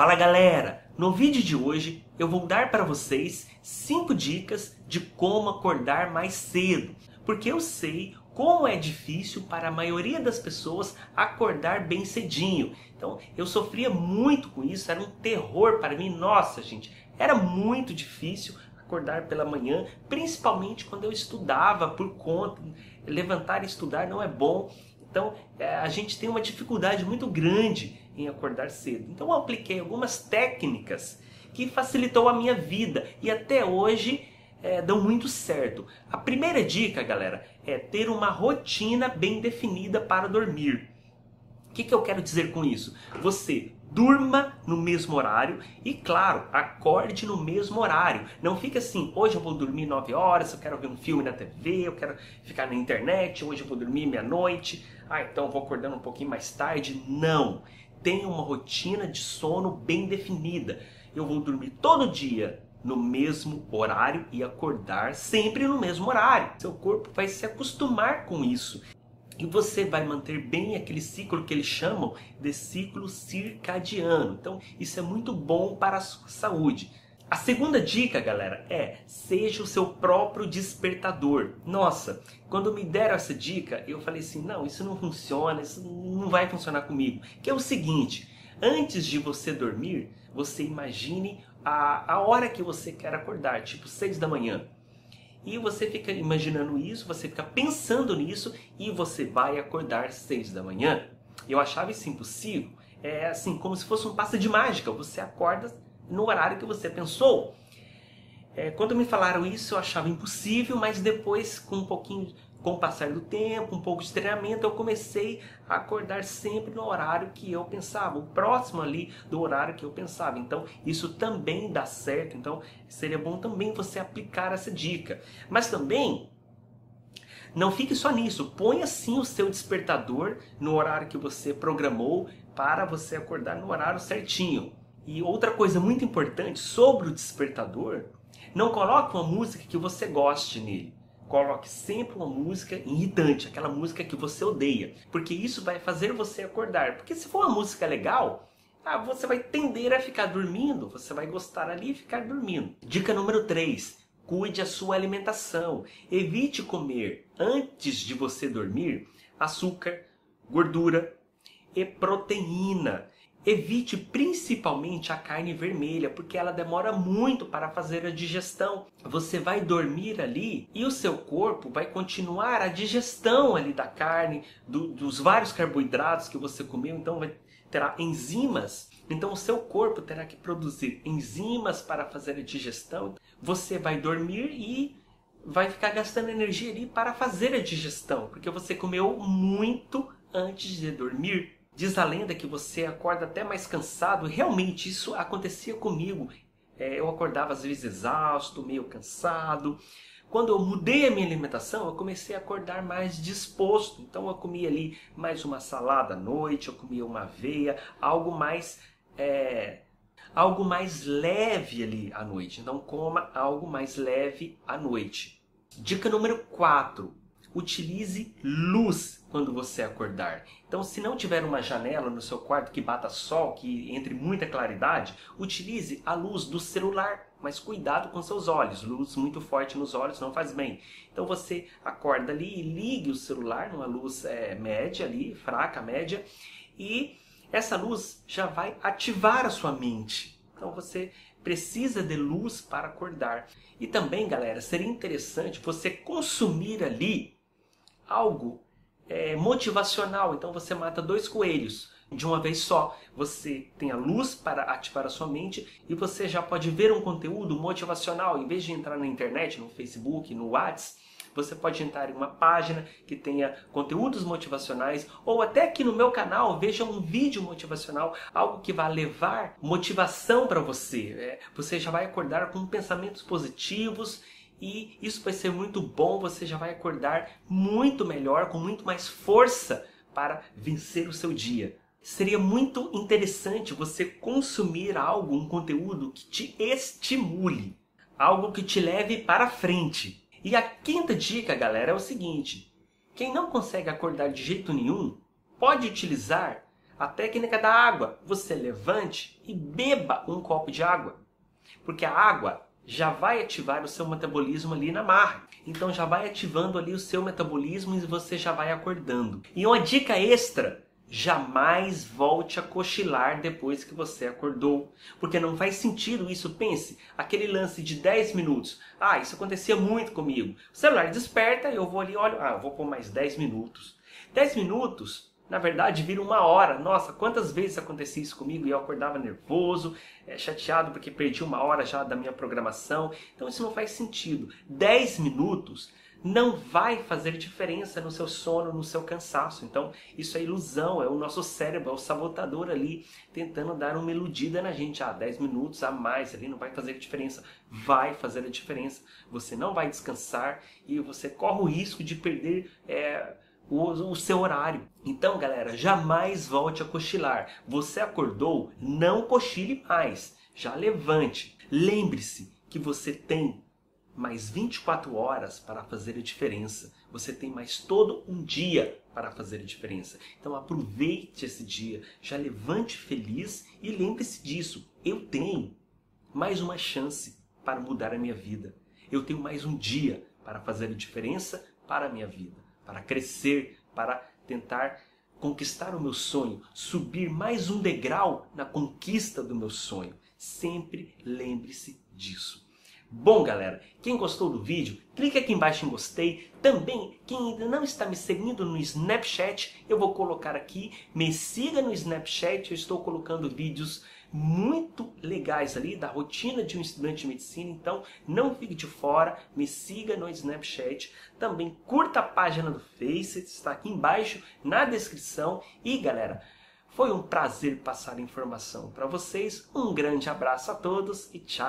Fala galera! No vídeo de hoje eu vou dar para vocês 5 dicas de como acordar mais cedo, porque eu sei como é difícil para a maioria das pessoas acordar bem cedinho. Então eu sofria muito com isso, era um terror para mim. Nossa, gente, era muito difícil acordar pela manhã, principalmente quando eu estudava por conta. Levantar e estudar não é bom. Então é, a gente tem uma dificuldade muito grande em acordar cedo. Então eu apliquei algumas técnicas que facilitou a minha vida e até hoje é, dão muito certo. A primeira dica, galera, é ter uma rotina bem definida para dormir. O que, que eu quero dizer com isso? Você durma no mesmo horário e, claro, acorde no mesmo horário. Não fica assim, hoje eu vou dormir 9 horas, eu quero ver um filme na TV, eu quero ficar na internet, hoje eu vou dormir meia-noite, ah, então vou acordando um pouquinho mais tarde. Não tenha uma rotina de sono bem definida. Eu vou dormir todo dia no mesmo horário e acordar sempre no mesmo horário. Seu corpo vai se acostumar com isso. E você vai manter bem aquele ciclo que eles chamam de ciclo circadiano. Então, isso é muito bom para a sua saúde. A segunda dica, galera, é seja o seu próprio despertador. Nossa, quando me deram essa dica, eu falei assim: não, isso não funciona, isso não vai funcionar comigo. Que é o seguinte: antes de você dormir, você imagine a, a hora que você quer acordar, tipo 6 da manhã. E você fica imaginando isso, você fica pensando nisso e você vai acordar 6 da manhã. Eu achava isso impossível. É assim, como se fosse um passe de mágica. Você acorda no horário que você pensou. É, quando me falaram isso, eu achava impossível, mas depois, com um pouquinho, com o passar do tempo, um pouco de treinamento, eu comecei a acordar sempre no horário que eu pensava, o próximo ali do horário que eu pensava. Então, isso também dá certo. Então, seria bom também você aplicar essa dica. Mas também não fique só nisso, ponha sim o seu despertador no horário que você programou para você acordar no horário certinho. E outra coisa muito importante sobre o despertador, não coloque uma música que você goste nele. Coloque sempre uma música irritante, aquela música que você odeia, porque isso vai fazer você acordar. Porque se for uma música legal, ah, você vai tender a ficar dormindo, você vai gostar ali e ficar dormindo. Dica número 3: cuide a sua alimentação. Evite comer antes de você dormir açúcar, gordura e proteína. Evite principalmente a carne vermelha, porque ela demora muito para fazer a digestão. Você vai dormir ali e o seu corpo vai continuar a digestão ali da carne, do, dos vários carboidratos que você comeu, então vai, terá enzimas. Então o seu corpo terá que produzir enzimas para fazer a digestão. Você vai dormir e vai ficar gastando energia ali para fazer a digestão, porque você comeu muito antes de dormir. Diz a lenda que você acorda até mais cansado. Realmente, isso acontecia comigo. É, eu acordava às vezes exausto, meio cansado. Quando eu mudei a minha alimentação, eu comecei a acordar mais disposto. Então eu comia ali mais uma salada à noite, eu comia uma aveia, algo mais é, algo mais leve ali à noite. Então coma algo mais leve à noite. Dica número 4 utilize luz quando você acordar. Então, se não tiver uma janela no seu quarto que bata sol, que entre muita claridade, utilize a luz do celular. Mas cuidado com seus olhos, luz muito forte nos olhos não faz bem. Então você acorda ali e ligue o celular numa luz é, média ali, fraca, média, e essa luz já vai ativar a sua mente. Então você precisa de luz para acordar. E também, galera, seria interessante você consumir ali algo é, motivacional. Então você mata dois coelhos de uma vez só. Você tem a luz para ativar a sua mente e você já pode ver um conteúdo motivacional. Em vez de entrar na internet, no Facebook, no WhatsApp, você pode entrar em uma página que tenha conteúdos motivacionais ou até aqui no meu canal veja um vídeo motivacional, algo que vai levar motivação para você. É, você já vai acordar com pensamentos positivos e isso vai ser muito bom, você já vai acordar muito melhor, com muito mais força para vencer o seu dia. Seria muito interessante você consumir algo, um conteúdo que te estimule, algo que te leve para frente. E a quinta dica, galera, é o seguinte: quem não consegue acordar de jeito nenhum pode utilizar A técnica da água. Você levante e beba um copo de água. Porque a água já vai ativar o seu metabolismo ali na marra. Então já vai ativando ali o seu metabolismo e você já vai acordando. E uma dica extra jamais volte a cochilar depois que você acordou. Porque não faz sentido isso. Pense, aquele lance de 10 minutos. Ah, isso acontecia muito comigo. O celular desperta, eu vou ali, olho, ah, vou por mais 10 minutos. 10 minutos na verdade, vira uma hora. Nossa, quantas vezes acontecia isso comigo e eu acordava nervoso, é, chateado porque perdi uma hora já da minha programação. Então isso não faz sentido. 10 minutos não vai fazer diferença no seu sono, no seu cansaço. Então, isso é ilusão, é o nosso cérebro, é o sabotador ali tentando dar uma iludida na gente. Ah, 10 minutos a mais ali não vai fazer diferença. Vai fazer a diferença. Você não vai descansar e você corre o risco de perder. É, o, o seu horário. Então, galera, jamais volte a cochilar. Você acordou, não cochile mais. Já levante. Lembre-se que você tem mais 24 horas para fazer a diferença. Você tem mais todo um dia para fazer a diferença. Então aproveite esse dia, já levante feliz e lembre-se disso. Eu tenho mais uma chance para mudar a minha vida. Eu tenho mais um dia para fazer a diferença para a minha vida para crescer, para tentar conquistar o meu sonho, subir mais um degrau na conquista do meu sonho. Sempre lembre-se disso. Bom, galera, quem gostou do vídeo, clique aqui embaixo em gostei. Também, quem ainda não está me seguindo no Snapchat, eu vou colocar aqui. Me siga no Snapchat, eu estou colocando vídeos muito legais ali da rotina de um estudante de medicina. Então, não fique de fora, me siga no Snapchat. Também curta a página do Face, está aqui embaixo na descrição. E galera, foi um prazer passar informação para vocês. Um grande abraço a todos e tchau.